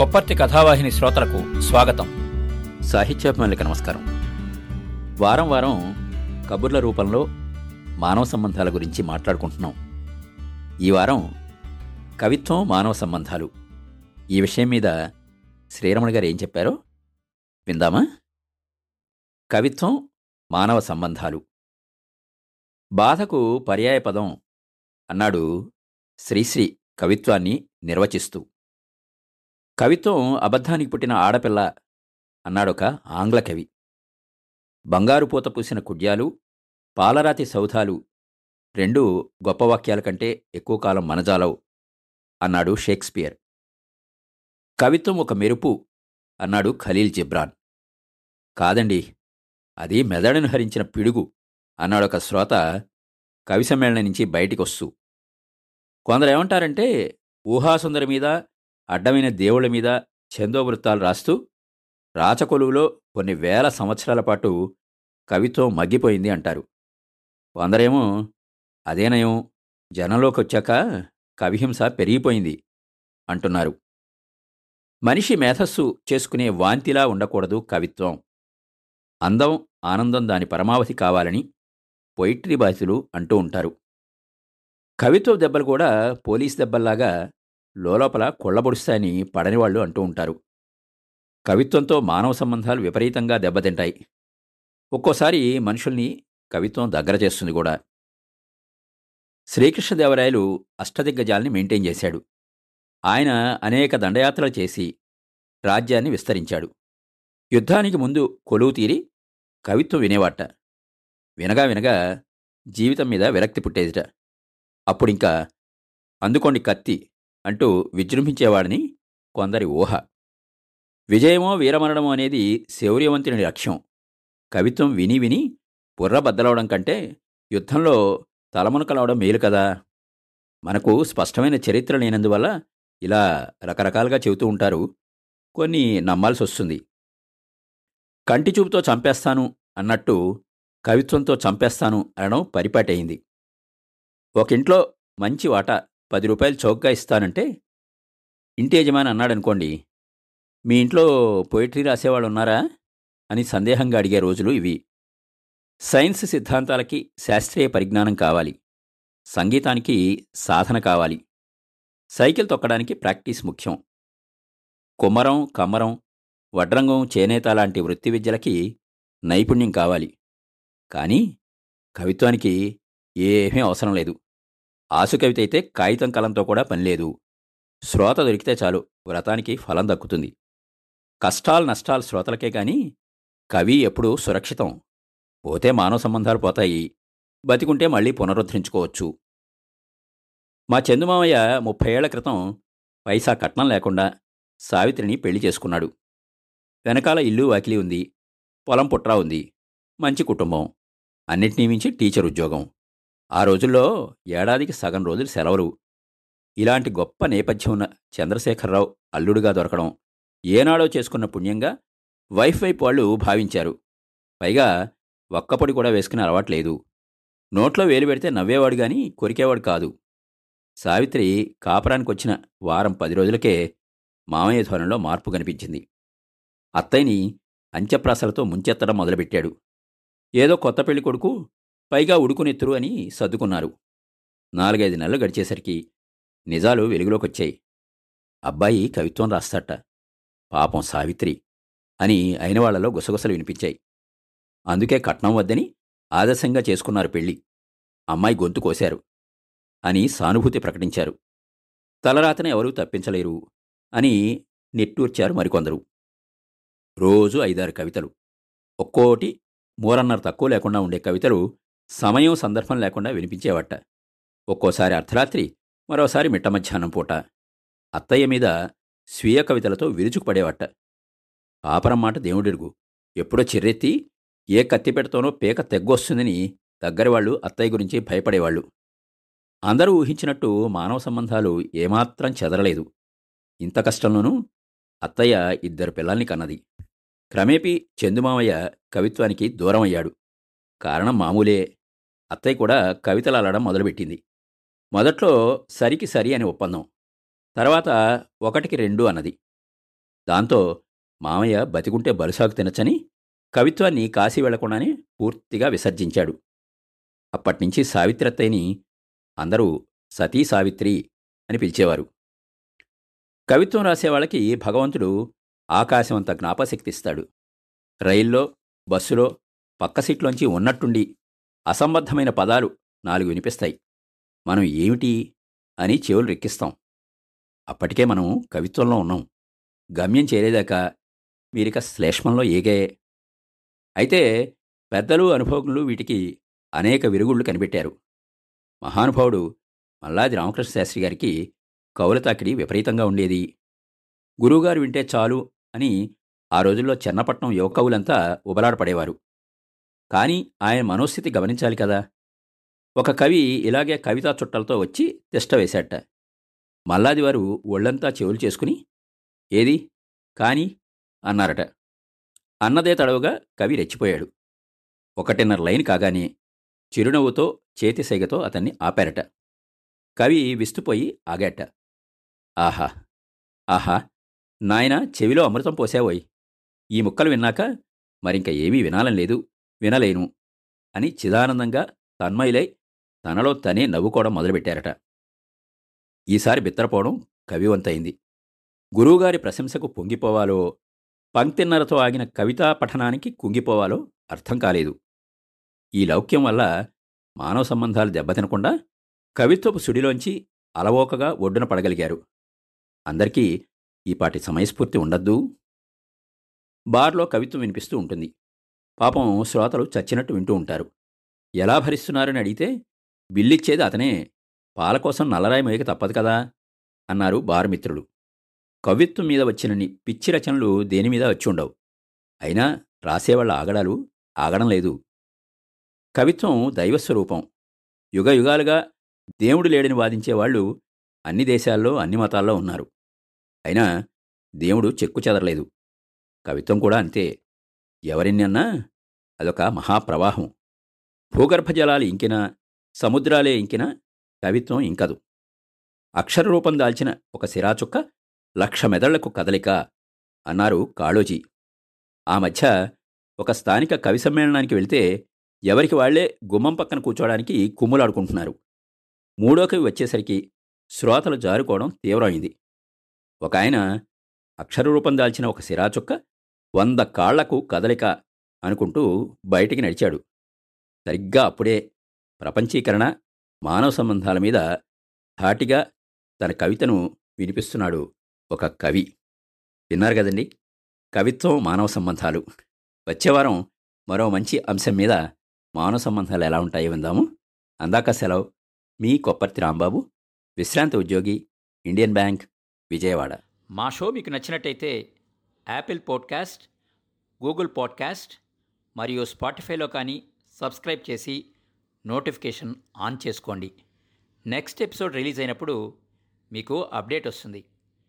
కొప్పర్తి కథావాహిని శ్రోతలకు స్వాగతం. సాహిత్యాభిమానులకు నమస్కారం. వారం వారం కబుర్ల రూపంలో మానవ సంబంధాల గురించి మాట్లాడుకుంటున్నాం. ఈ వారం కవిత్వం మానవ సంబంధాలు. ఈ విషయం మీద శ్రీరమణ గారు ఏం చెప్పారో విందామా? కవిత్వం మానవ సంబంధాలు. బాధకు పర్యాయపదం అన్నాడు శ్రీశ్రీ కవిత్వాన్ని నిర్వచిస్తూ. కవిత్వం అబద్ధానికి పుట్టిన ఆడపిల్ల అన్నాడొక ఆంగ్ల కవి బంగారు పూత పూసిన కుడ్యాలు పాలరాతి సౌధాలు రెండు గొప్ప వాక్యాల కంటే ఎక్కువ కాలం మనజాలవు అన్నాడు షేక్స్పియర్. కవిత్వం ఒక మెరుపు అన్నాడు ఖలీల్ జిబ్రాన్. కాదండి అది మెదడును హరించిన పిడుగు అన్నాడొక శ్రోత కవి సమ్మేళనం నుంచి బయటికొస్తూ. కొందరు ఏమంటారంటే ఊహాసుందరి మీద అడ్డమైన దేవుళ్ళ మీద చందోవృత్తాలు రాస్తూ రాచకొలువులో కొన్ని వేల సంవత్సరాల పాటు కవిత్వం మగ్గిపోయింది అంటారు. కొందరేమో అదేనయం జనంలోకి వచ్చాక కవిహింస పెరిగిపోయింది అంటున్నారు. మనిషి మేధస్సు చేసుకునే వాంతిలా ఉండకూడదు కవిత్వం. అందం ఆనందం దాని పరమావధి కావాలని పొయిట్రీ బాధితులు అంటూ ఉంటారు. కవిత్వ దెబ్బలు కూడా పోలీస్ దెబ్బల్లాగా లోలోపల కొళ్ళబొడుస్తాయని పడనివాళ్ళు అంటూ ఉంటారు. కవిత్వంతో మానవ సంబంధాలు విపరీతంగా దెబ్బతింటాయి. ఒక్కోసారి మనుషుల్ని కవిత్వం దగ్గర చేస్తుంది కూడా. శ్రీకృష్ణదేవరాయలు అష్టదిగ్గజాల్ని మెయింటైన్ చేశాడు. ఆయన అనేక దండయాత్రలు చేసి రాజ్యాన్ని విస్తరించాడు. యుద్ధానికి ముందు కొలువు తీరి కవిత్వం వినేవాట. వినగా వినగా జీవితం మీద విరక్తి పుట్టేదిట. అప్పుడింకా అందుకోండి కత్తి అంటూ విజృంభించేవాడిని కొందరి ఊహ. విజయమో వీరమరణమో అనేది శౌర్యవంతుని లక్ష్యం. కవిత్వం విని విని బుర్ర బద్దలవడం కంటే యుద్ధంలో తలమునకలవడం మేలు కదా. మనకు స్పష్టమైన చరిత్ర లేనందువల్ల ఇలా రకరకాలుగా చెబుతూ ఉంటారు. కొన్ని నమ్మాల్సి వస్తుంది కంటి చూపుతో చంపేస్తాను అన్నట్టు కవిత్వంతో చంపేస్తాను అనడం పరిపాటయింది. ఒకింట్లో మంచి వాటా పది రూపాయలు చౌకగా ఇస్తానంటే ఇంటి యజమాని అన్నాడనుకోండి మీ ఇంట్లో పోయిటరీ రాసేవాళ్ళు ఉన్నారా? అని సందేహంగా అడిగే రోజులు ఇవి. సైన్స్ సిద్ధాంతాలకి శాస్త్రీయ పరిజ్ఞానం కావాలి. సంగీతానికి సాధన కావాలి. సైకిల్ తొక్కడానికి ప్రాక్టీస్ ముఖ్యం. కుమ్మరం కమ్మరం వడ్రంగం చేనేత లాంటి వృత్తి విద్యలకి నైపుణ్యం కావాలి. కానీ కవిత్వానికి ఏమీ అవసరం లేదు. ఆసు అయితే కాగితం కలంతో కూడా పనిలేదు శ్రోత దొరికితే చాలు వ్రతానికి ఫలం దక్కుతుంది. కష్టాలు నష్టాలు శ్రోతలకే గాని కవి ఎప్పుడూ సురక్షితం. పోతే మానవ సంబంధాలు పోతాయి. బతికుంటే మళ్ళీ పునరుద్ధరించుకోవచ్చు. మా చందుమామయ్య ముప్పై ఏళ్ళ క్రితం పైసా కట్నం లేకుండా సావిత్రిని పెళ్ళి చేసుకున్నాడు. వెనకాల ఇల్లు వాకిలి ఉంది పొలం పుట్రా ఉంది మంచి కుటుంబం. అన్నిటినీ మించి టీచర్ ఉద్యోగం. ఆ రోజుల్లో ఏడాదికి సగం రోజులు సెలవులు. ఇలాంటి గొప్ప నేపథ్యం ఉన్న చంద్రశేఖరరావు అల్లుడుగా దొరకడం ఏనాడో చేసుకున్న పుణ్యంగా వైఫ్ వైపు వాళ్ళు భావించారు. పైగా ఒక్కపొడి కూడా వేసుకునే అలవాట్లేదు నోట్లో వేలు పెడితే నవ్వేవాడు గాని కొరికేవాడు కాదు. సావిత్రి కాపరానికి వచ్చిన వారం పది రోజులకే మామయ్య ధోరణిలో మార్పు కనిపించింది. అత్తయ్యని అంత్యప్రాసలతో ముంచెత్తడం మొదలుపెట్టాడు. ఏదో కొత్త పెళ్ళి కొడుకు పైగా ఉడుకునెత్తురు అని సర్దుకున్నారు. నాలుగైదు నెలలు గడిచేసరికి నిజాలు వెలుగులోకొచ్చాయి. అబ్బాయి కవిత్వం రాస్తాట పాపం సావిత్రి అని అయిన వాళ్ళలో గుసగుసలు వినిపించాయి. అందుకే కట్నం వద్దని ఆదర్శంగా చేసుకున్నారు పెళ్ళి అమ్మాయి గొంతు కోశారు అని సానుభూతి ప్రకటించారు. తలరాతన ఎవరూ తప్పించలేరు అని నెట్టూర్చారు మరికొందరు. రోజు ఐదారు కవితలు. ఒక్కోటి మూరన్నర తక్కువ లేకుండా ఉండే కవితలు సమయం సందర్భం లేకుండా వినిపించేవట. ఒక్కోసారి అర్ధరాత్రి మరోసారి మిట్ట మధ్యాహ్నం పూట. అత్తయ్య మీద స్వీయ కవితలతో విరుచుకుపడేవట పాపరం మాట దేవుడిరుగు ఎప్పుడో చిర్రెత్తి ఏ కత్తిపెడతోనో పేక తెగ్గొస్తుందని దగ్గరవాళ్ళు అత్తయ్య గురించి భయపడేవాళ్ళు అందరూ ఊహించినట్టు మానవ సంబంధాలు ఏమాత్రం చెదరలేదు. ఇంత కష్టంలోనూ అత్తయ్య ఇద్దరు పిల్లల్ని కన్నది. క్రమేపీ చందుమామయ్య కవిత్వానికి దూరమయ్యాడు. కారణం మామూలే అత్తయ్య కూడా కవితలు అల్లడం మొదలుపెట్టింది. మొదట్లో సరికి సరి అని ఒప్పందం తర్వాత ఒకటికి రెండు అన్నది. దాంతో మామయ్య బతికుంటే బలుసాకు తినచ్చని కవిత్వాన్ని కాశీ వెళ్ళకుండానే పూర్తిగా విసర్జించాడు. అప్పటినుంచి సావిత్రత్తయ్యని అందరూ సతీ సావిత్రి అని పిలిచేవారు. కవిత్వం రాసేవాళ్ళకి భగవంతుడు ఆకాశమంత జ్ఞాపశక్తిస్తాడు రైల్లో బస్సులో పక్క సీట్లోంచి ఉన్నట్టుండి అసంబద్ధమైన పదాలు నాలుగు వినిపిస్తాయి. మనం ఏమిటి అని చెవులు రెక్కిస్తాం. అప్పటికే మనం కవిత్వంలో ఉన్నాం. గమ్యం చేరేదాకా వీరిక శ్లేష్మంలో ఏగే. అయితే పెద్దలు అనుభవజ్ఞులు వీటికి అనేక విరుగుళ్ళు కనిపెట్టారు. మహానుభావుడు మల్లాది రామకృష్ణ శాస్త్రి గారికి కవుల తాకిడి విపరీతంగా ఉండేది. గురువుగారు వింటే చాలు అని ఆ రోజుల్లో చెన్నపట్నం యువ కవులంతా ఉబలాడపడేవారు కానీ ఆయన మనోస్థితి గమనించాలి కదా. ఒక కవి ఇలాగే కవితా చుట్టలతో వచ్చి తిష్ట వేశాట మల్లాదివారు ఒళ్ళంతా చెవులు చేసుకుని ఏది? కాని అన్నారట. అన్నదే తడవుగా కవి రెచ్చిపోయాడు. ఒకటిన్నర లైన్ కాగానే చిరునవ్వుతో చేతి సైగతో అతన్ని ఆపారట. కవి విస్తుపోయి ఆగాట. ఆహా! ఆహా! నాయన చెవిలో అమృతం పోసావోయ్ ఈ ముక్కలు విన్నాక మరింక ఏమీ వినాలని లేదు. వినలేను అని చిదానందంగా తన్మయులై తనలో తనే నవ్వుకోవడం మొదలుపెట్టారట. ఈసారి బిత్తరపోవడం కవివంతైంది. గురువుగారి ప్రశంసకు పొంగిపోవాలో పంక్తిన్నరతో ఆగిన కవితా పఠనానికి కుంగిపోవాలో అర్థం కాలేదు. ఈ లౌక్యం వల్ల మానవ సంబంధాలు దెబ్బతినకుండా కవిత్వపు సుడిలోంచి అలవోకగా ఒడ్డున పడగలిగారు. అందరికీ ఈపాటి సమయస్ఫూర్తి ఉండద్దు? బార్లో కవిత్వం వినిపిస్తూ ఉంటుంది. పాపం శ్రోతలు చచ్చినట్టు వింటూ ఉంటారు. ఎలా భరిస్తున్నారని అడిగితే బిల్లిచ్చేది అతనే. పాల కోసం నల్లరాయి మోయక తప్పదు కదా అన్నారు బారమిత్రులు. కవిత్వం మీద వచ్చినన్ని పిచ్చి రచనలు దేని మీద వచ్చి ఉండవు. అయినా రాసేవాళ్ళ ఆగడాలు ఆగడం లేదు. కవిత్వం దైవస్వరూపం. యుగ యుగాలుగా దేవుడు లేడని వాదించేవాళ్ళు అన్ని దేశాల్లో అన్ని మతాల్లో ఉన్నారు. అయినా దేవుడు చెక్కు చెదరలేదు. కవిత్వం కూడా అంతే. ఎవరిని అన్నా? అదొక మహాప్రవాహం. భూగర్భజలాలు ఇంకినా సముద్రాలే ఇంకినా కవిత్వం ఇంకదు. అక్షర రూపం దాల్చిన ఒక సిరాచుక్క లక్ష మెదళ్ళకు కదలిక అన్నారు కాళోజీ. ఆ మధ్య ఒక స్థానిక కవి సమ్మేళనానికి వెళితే ఎవరికి వాళ్ళే గుమ్మం పక్కన కూర్చోవడానికి కుమ్ములాడుకుంటున్నారు. మూడో కవి వచ్చేసరికి శ్రోతలు జారుకోవడం తీవ్రమైంది. ఒక ఆయన అక్షరరూపం దాల్చిన ఒక సిరాచుక్క వంద కాళ్ళకు కదలిక అనుకుంటూ బయటికి నడిచాడు. సరిగ్గా అప్పుడే ప్రపంచీకరణ మానవ సంబంధాల మీద ధాటిగా తన కవితను వినిపిస్తున్నాడు ఒక కవి. విన్నారు కదండి? కవిత్వం మానవ సంబంధాలు. వచ్చేవారం మరో మంచి అంశం మీద మానవ సంబంధాలు ఎలా ఉంటాయో విందాము. అందాక సెలవు. మీ కొప్పర్తి రాంబాబు విశ్రాంతి ఉద్యోగి ఇండియన్ బ్యాంక్ విజయవాడ. మా షో మీకు నచ్చినట్టయితే యాపిల్ పాడ్కాస్ట్ గూగుల్ పాడ్కాస్ట్ మరియు స్పాటిఫైలో కానీ సబ్స్క్రైబ్ చేసి నోటిఫికేషన్ ఆన్ చేసుకోండి. నెక్స్ట్ ఎపిసోడ్ రిలీజ్ అయినప్పుడు మీకు అప్డేట్ వస్తుంది.